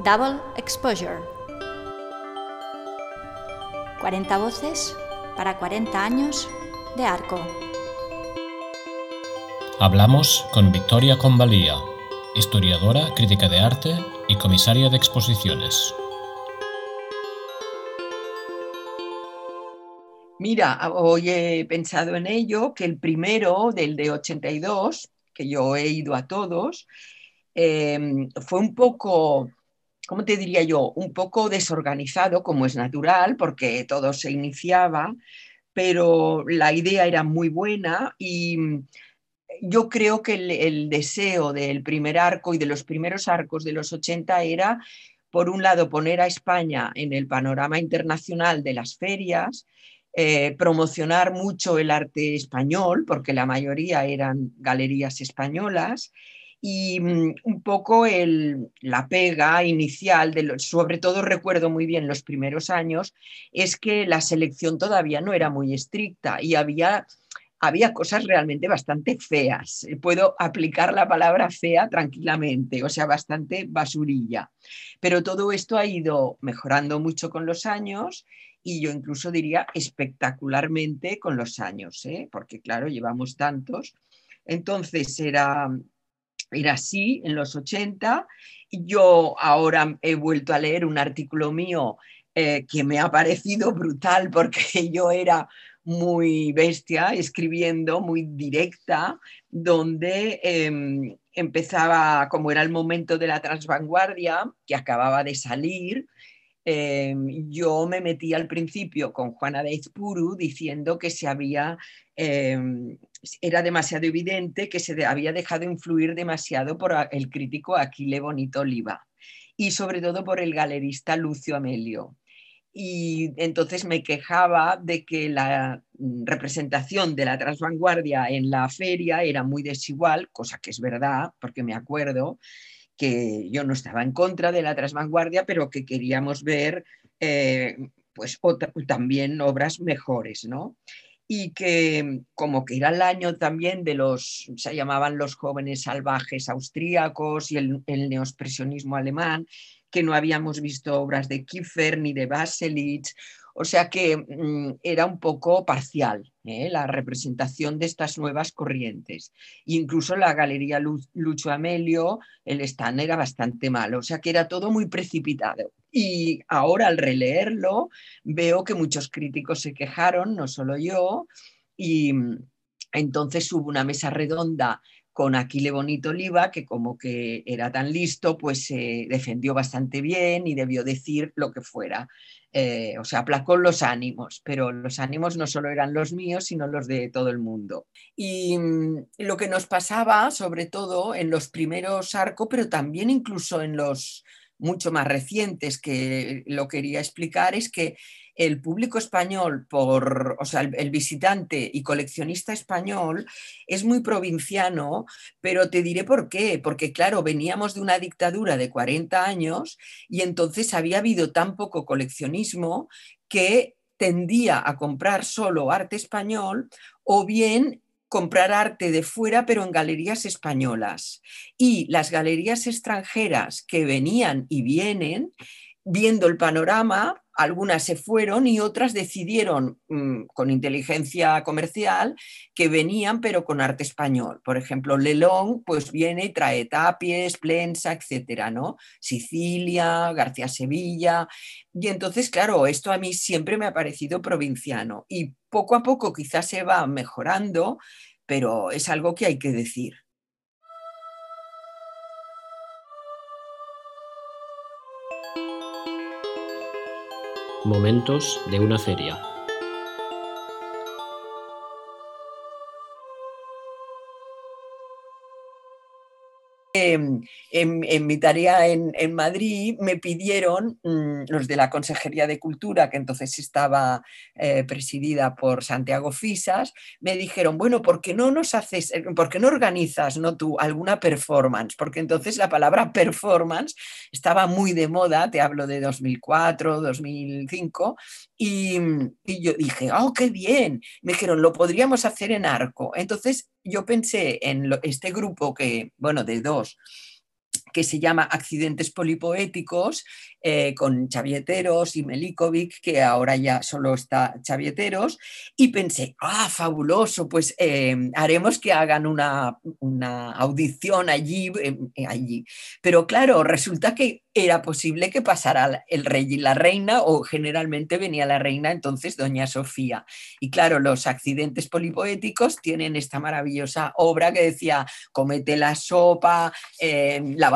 Double Exposure. 40 voces para 40 años de arco. Hablamos con Victoria Convalía, historiadora, crítica de arte y comisaria de exposiciones. Mira, hoy he pensado en ello, que el primero, del de 82, que yo he ido a todos, eh, fue un poco ¿cómo te diría yo? Un poco desorganizado, como es natural, porque todo se iniciaba, pero la idea era muy buena y mm, yo creo que el, deseo del primer arco y de los primeros arcos de los 80 era, por un lado, poner a España en el panorama internacional de las ferias, eh, promocionar mucho el arte español, porque la mayoría eran galerías españolas, y mm, un poco la pega inicial, de sobre todo recuerdo muy bien los primeros años, es que la selección todavía no era muy estricta y había, había cosas realmente bastante feas. Puedo aplicar la palabra fea tranquilamente, o sea, bastante basurilla. Pero todo esto ha ido mejorando mucho con los años y yo incluso diría espectacularmente con los años, ¿eh? porque claro, llevamos tantos. Entonces era, era así en los 80. Yo ahora he vuelto a leer un artículo mío eh, que me ha parecido brutal porque yo era muy bestia, escribiendo muy directa, donde em, empezaba, como era el momento de la transvanguardia, que acababa de salir, em, yo me metí al principio con Juana de Izpuru diciendo que se había em, era demasiado evidente que se había dejado influir demasiado por el crítico Aquile Bonito Oliva y sobre todo por el galerista Lucio Amelio. Y entonces me quejaba de que la representación de la transvanguardia en la feria era muy desigual, cosa que es verdad, porque me acuerdo que yo no estaba en contra de la transvanguardia, pero que queríamos ver eh, pues también obras mejores, ¿no? y que como que era el año también de los, se llamaban los jóvenes salvajes austríacos y el, el neoexpresionismo alemán, que no habíamos visto obras de Kiefer ni de Baselitz, o sea que mm, era un poco parcial ¿eh? la representación de estas nuevas corrientes. incluso la galería Lucho Amelio, el stand era bastante malo, o sea que era todo muy precipitado. Y ahora al releerlo veo que muchos críticos se quejaron, no solo yo, y mm, entonces hubo una mesa redonda con Aquile Bonito Oliva, que como que era tan listo, pues se defendió bastante bien y debió decir lo que fuera. Eh, o sea, aplacó los ánimos, pero los ánimos no solo eran los míos, sino los de todo el mundo. Y mm, lo que nos pasaba, sobre todo en los primeros arcos, pero también incluso en los mucho más recientes que lo quería explicar, es que el público español, por, o sea, el, visitante y coleccionista español es muy provinciano, pero te diré por qué, porque claro, veníamos de una dictadura de 40 años y entonces había habido tan poco coleccionismo que tendía a comprar solo arte español o bien comprar arte de fuera, pero en galerías españolas. Y las galerías extranjeras que venían y vienen, viendo el panorama, algunas se fueron y otras decidieron mm, con inteligencia comercial que venían pero con arte español. Por ejemplo, Lelón pues viene y trae Tapies, Plensa, etcétera, ¿no? Sicilia, García Sevilla. Y entonces, claro, esto a mí siempre me ha parecido provinciano y poco a poco quizás se va mejorando, pero es algo que hay que decir. Momentos de una feria. Em, en, mi tarea en, Madrid me pidieron mm, los de la Consejería de Cultura, que entonces estaba eh, presidida por Santiago Fisas, me dijeron, bueno, ¿por qué no nos haces, eh, por qué no organizas ¿no, tú alguna performance? Porque entonces la palabra performance estaba muy de moda, te hablo de 2004, 2005, y, y yo dije, oh, qué bien. Me dijeron, lo podríamos hacer en arco. Entonces yo pensé en este grupo que, bueno, de dos, que se llama Accidentes Polipoéticos, eh, con Chavieteros y Melikovic, que ahora ya solo está Chavieteros, y pensé, ah, fabuloso, pues eh, haremos que hagan una, una audición allí, eh, allí. Pero claro, resulta que era posible que pasara el rey y la reina, o generalmente venía la reina, entonces doña Sofía. Y claro, los accidentes polipoéticos tienen esta maravillosa obra que decía, comete la sopa,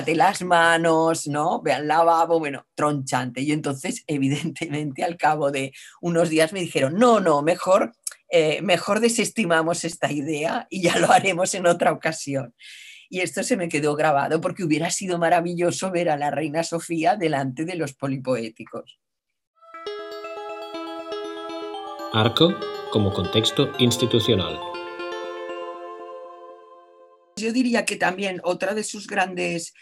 lávate las manos, ¿no? Vean lavabo, bueno, tronchante. Y entonces, evidentemente, al cabo de unos días me dijeron, no, no, mejor, eh, mejor desestimamos esta idea y ya lo haremos en otra ocasión. Y esto se me quedó grabado porque hubiera sido maravilloso ver a la reina Sofía delante de los polipoéticos. Arco como contexto institucional. Yo diría que también otra de sus grandes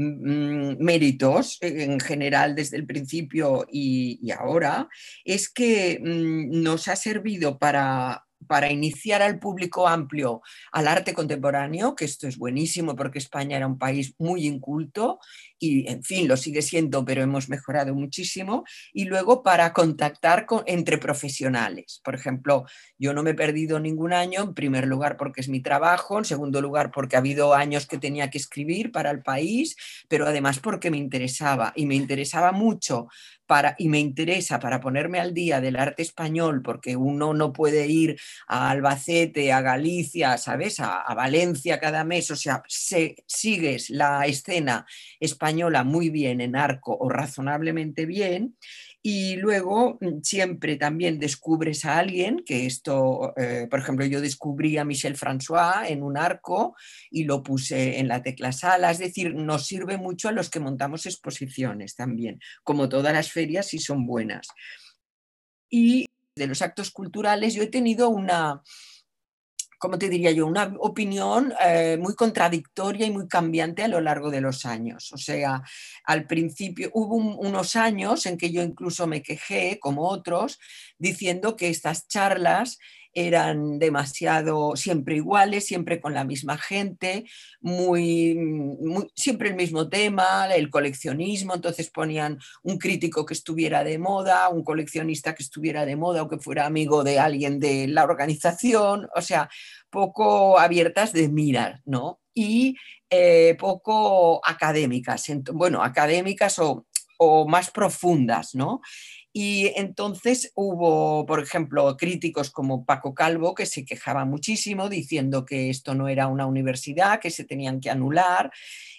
Mm, méritos en general desde el principio y, ahora es que mm, nos ha servido para para iniciar al público amplio al arte contemporáneo, que esto es buenísimo porque España era un país muy inculto y, en fin, lo sigue siendo, pero hemos mejorado muchísimo, y luego para contactar con, entre profesionales. Por ejemplo, yo no me he perdido ningún año, en primer lugar porque es mi trabajo, en segundo lugar porque ha habido años que tenía que escribir para el país, pero además porque me interesaba y me interesaba mucho y me interesa para ponerme al día del arte español, porque uno no puede ir a Albacete, a Galicia, ¿sabes? A, Valencia cada mes, o sea, sigues la escena española muy bien en arco o razonablemente bien, y luego mm, siempre también descubres a alguien, que esto, eh, por ejemplo, yo descubrí a Michel François en un arco y lo puse en la tecla sala, es decir, nos sirve mucho a los que montamos exposiciones también, como todas las ferias si son buenas. Y de los actos culturales yo he tenido una, como te diría yo, una opinión eh, muy contradictoria y muy cambiante a lo largo de los años. O sea, al principio hubo unos años en que yo incluso me quejé, como otros, diciendo que estas charlas eran demasiado siempre iguales, siempre con la misma gente, muy, siempre el mismo tema, el coleccionismo, entonces ponían un crítico que estuviera de moda, un coleccionista que estuviera de moda o que fuera amigo de alguien de la organización, o sea, poco abiertas de mirar, ¿no? Y eh, poco académicas, bueno, académicas o, o más profundas, ¿no? Y entonces hubo, por ejemplo, críticos como Paco Calvo que se quejaban muchísimo diciendo que esto no era una universidad, que se tenían que anular.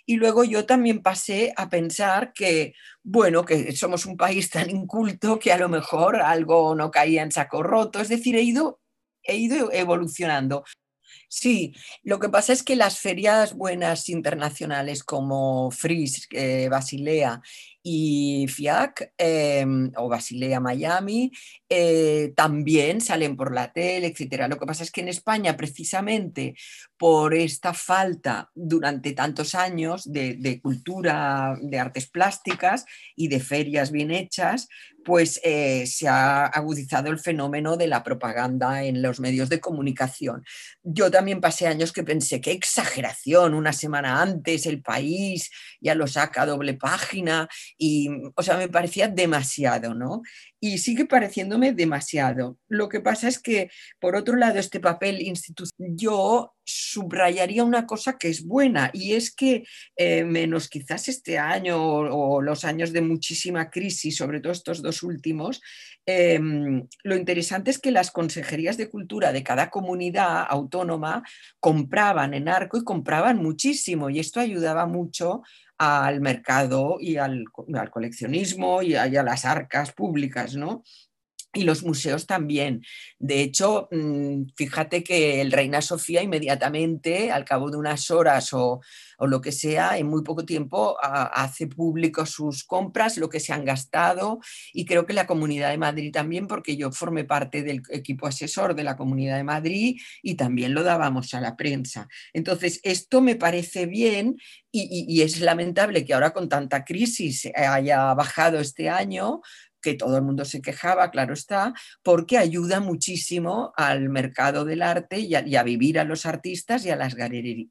Y luego yo también pasé a pensar que, bueno, que somos un país tan inculto que a lo mejor algo no caía en saco roto. Es decir, he ido, he ido evolucionando. Sí, lo que pasa es que las ferias buenas internacionales como Fris, eh, Basilea y FIAC em, o Basilea Miami eh, también salen por la tele, etcétera. Lo que pasa es que en España, precisamente por esta falta durante tantos años de, cultura de artes plásticas y de ferias bien hechas, pues eh, se ha agudizado el fenómeno de la propaganda en los medios de comunicación. Yo también pasé años que pensé, qué exageración, una semana antes el país ya lo saca a doble página y, o sea, me parecía demasiado, ¿no? y sigue pareciéndome demasiado. Lo que pasa es que, por otro lado, este papel institucional, yo subrayaría una cosa que es buena y es que eh, menos quizás este año o, los años de muchísima crisis, sobre todo estos dos últimos, em, lo interesante es que las consejerías de cultura de cada comunidad autónoma compraban en arco y compraban muchísimo y esto ayudaba mucho al mercado y al, coleccionismo y a, y a, las arcas públicas, ¿no? Y los museos también. De hecho, mm, fíjate que el Reina Sofía inmediatamente, al cabo de unas horas o, lo que sea, en muy poco tiempo hace público sus compras, lo que se han gastado y creo que la Comunidad de Madrid también, porque yo formé parte del equipo asesor de la Comunidad de Madrid y también lo dábamos a la prensa. Entonces, esto me parece bien y, y es lamentable que ahora con tanta crisis haya bajado este año, que todo el mundo se quejaba, claro está, porque ayuda muchísimo al mercado del arte y a, vivir a los artistas y a las,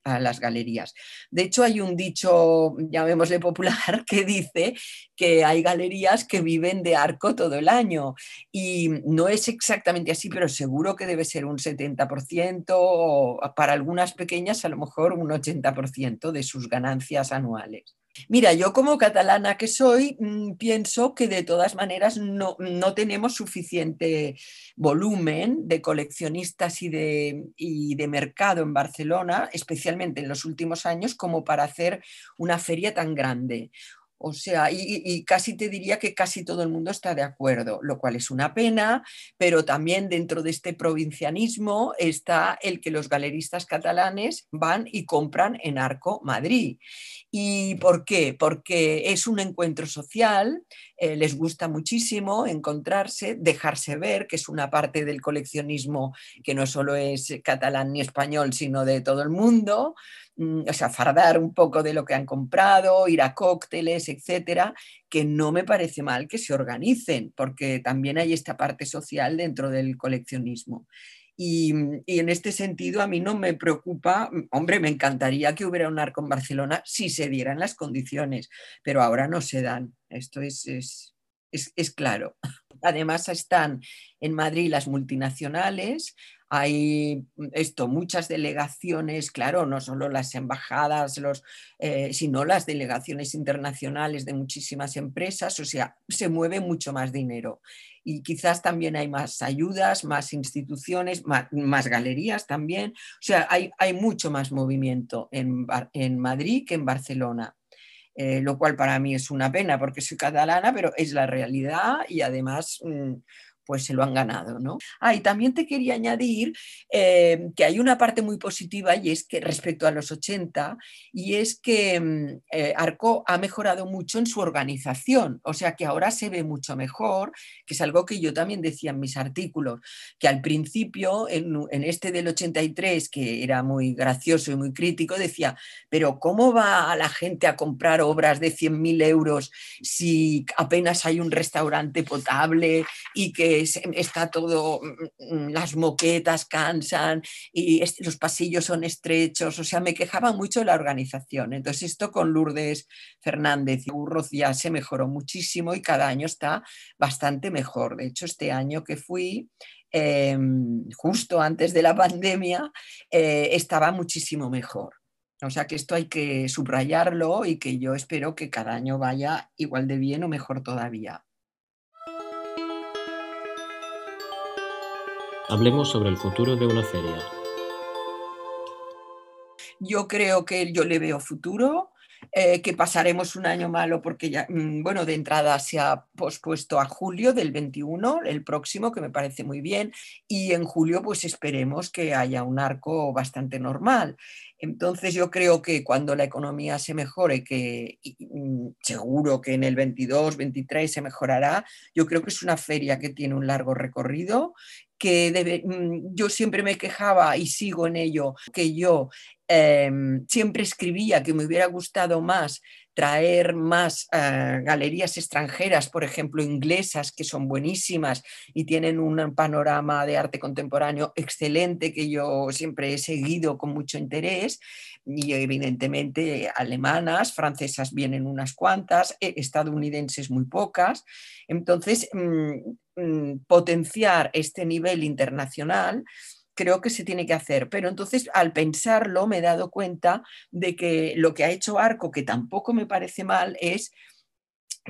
a las galerías. De hecho, hay un dicho, llamémosle popular, que dice que hay galerías que viven de arco todo el año y no es exactamente así, pero seguro que debe ser un 70% o para algunas pequeñas a lo mejor un 80% de sus ganancias anuales. Mira, yo como catalana que soy, mm, pienso que de todas maneras no, tenemos suficiente volumen de coleccionistas y de, y de mercado en Barcelona, especialmente en los últimos años, como para hacer una feria tan grande. O sea, y, casi te diría que casi todo el mundo está de acuerdo, lo cual es una pena, pero también dentro de este provincianismo está el que los galeristas catalanes van y compran en Arco Madrid. ¿Y por qué? Porque es un encuentro social, eh, les gusta muchísimo encontrarse, dejarse ver, que es una parte del coleccionismo que no solo es catalán ni español, sino de todo el mundo. Mm, o sea, fardar un poco de lo que han comprado, ir a cócteles, etcétera, que no me parece mal que se organicen, porque también hay esta parte social dentro del coleccionismo. Y, en este sentido a mí no me preocupa, hombre, me encantaría que hubiera un arco en Barcelona si se dieran las condiciones, pero ahora no se dan. Esto es, es, es claro. Además están en Madrid las multinacionales, hay mm, esto, muchas delegaciones, claro, no solo las embajadas, los, eh, sino las delegaciones internacionales de muchísimas empresas, o sea, se mueve mucho más dinero. Y quizás también hay más ayudas, más instituciones, más, galerías también. O sea, hay, hay mucho más movimiento en, en Madrid que en Barcelona. Eh, lo cual para mí es una pena porque soy catalana, pero es la realidad y además mm, pues se lo han ganado. ¿no? Ah, y también te quería añadir eh, que hay una parte muy positiva y es que respecto a los 80, y es que mm, eh, Arco ha mejorado mucho en su organización, o sea que ahora se ve mucho mejor, que es algo que yo también decía en mis artículos, que al principio, en, este del 83, que era muy gracioso y muy crítico, decía, pero ¿cómo va a la gente a comprar obras de 100.000 euros si apenas hay un restaurante potable y que está todo, mm, mm, las moquetas cansan y los pasillos son estrechos, o sea, me quejaba mucho la organización. Entonces esto con Lourdes Fernández y Urroz ya se mejoró muchísimo y cada año está bastante mejor. De hecho, este año que fui, em, justo antes de la pandemia, eh, estaba muchísimo mejor. O sea que esto hay que subrayarlo y que yo espero que cada año vaya igual de bien o mejor todavía. Hablemos sobre el futuro de una feria. Yo creo que yo le veo futuro, eh, que pasaremos un año malo porque ya, mm, bueno, de entrada se ha pospuesto a julio del 21, el próximo, que me parece muy bien, y en julio pues esperemos que haya un arco bastante normal. Entonces yo creo que cuando la economía se mejore, que mm, seguro que en el 22, 23 se mejorará, yo creo que es una feria que tiene un largo recorrido que mm, yo siempre me quejaba y sigo en ello, que yo em, siempre escribía que me hubiera gustado más traer más eh, galerías extranjeras, por ejemplo, inglesas, que son buenísimas y tienen un panorama de arte contemporáneo excelente que yo siempre he seguido con mucho interés, y evidentemente alemanas, francesas vienen unas cuantas, eh, estadounidenses muy pocas. Entonces, mm, potenciar este nivel internacional creo que se tiene que hacer. Pero entonces, al pensarlo, me he dado cuenta de que lo que ha hecho Arco, que tampoco me parece mal, es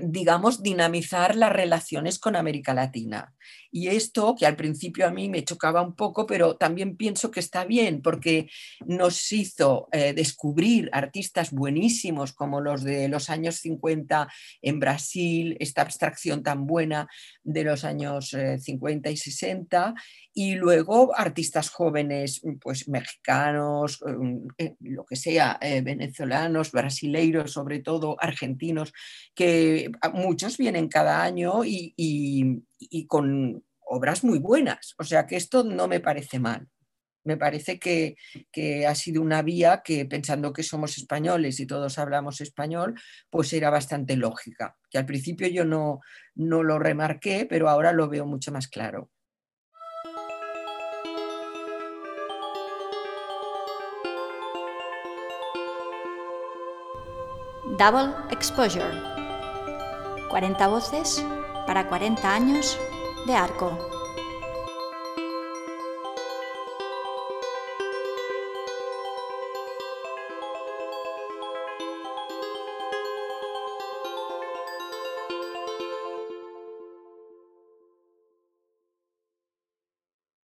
digamos, dinamizar las relaciones con América Latina. Y esto, que al principio a mí me chocaba un poco, pero también pienso que está bien, porque nos hizo eh, descubrir artistas buenísimos como los de los años 50 en Brasil, esta abstracción tan buena de los años 50 eh, y 60, y luego artistas jóvenes, pues mexicanos, eh, lo que sea, venezolanos, brasileiros, sobre todo argentinos, que muchos vienen cada año y con obras muy buenas. O sea que esto no me parece mal. me parece que, ha sido una vía que pensando que somos españoles y todos hablamos español, pues era bastante lógica, que al principio yo no, no lo remarqué, pero ahora lo veo mucho más claro. Double Exposure. 40 voces para 40 años de arco.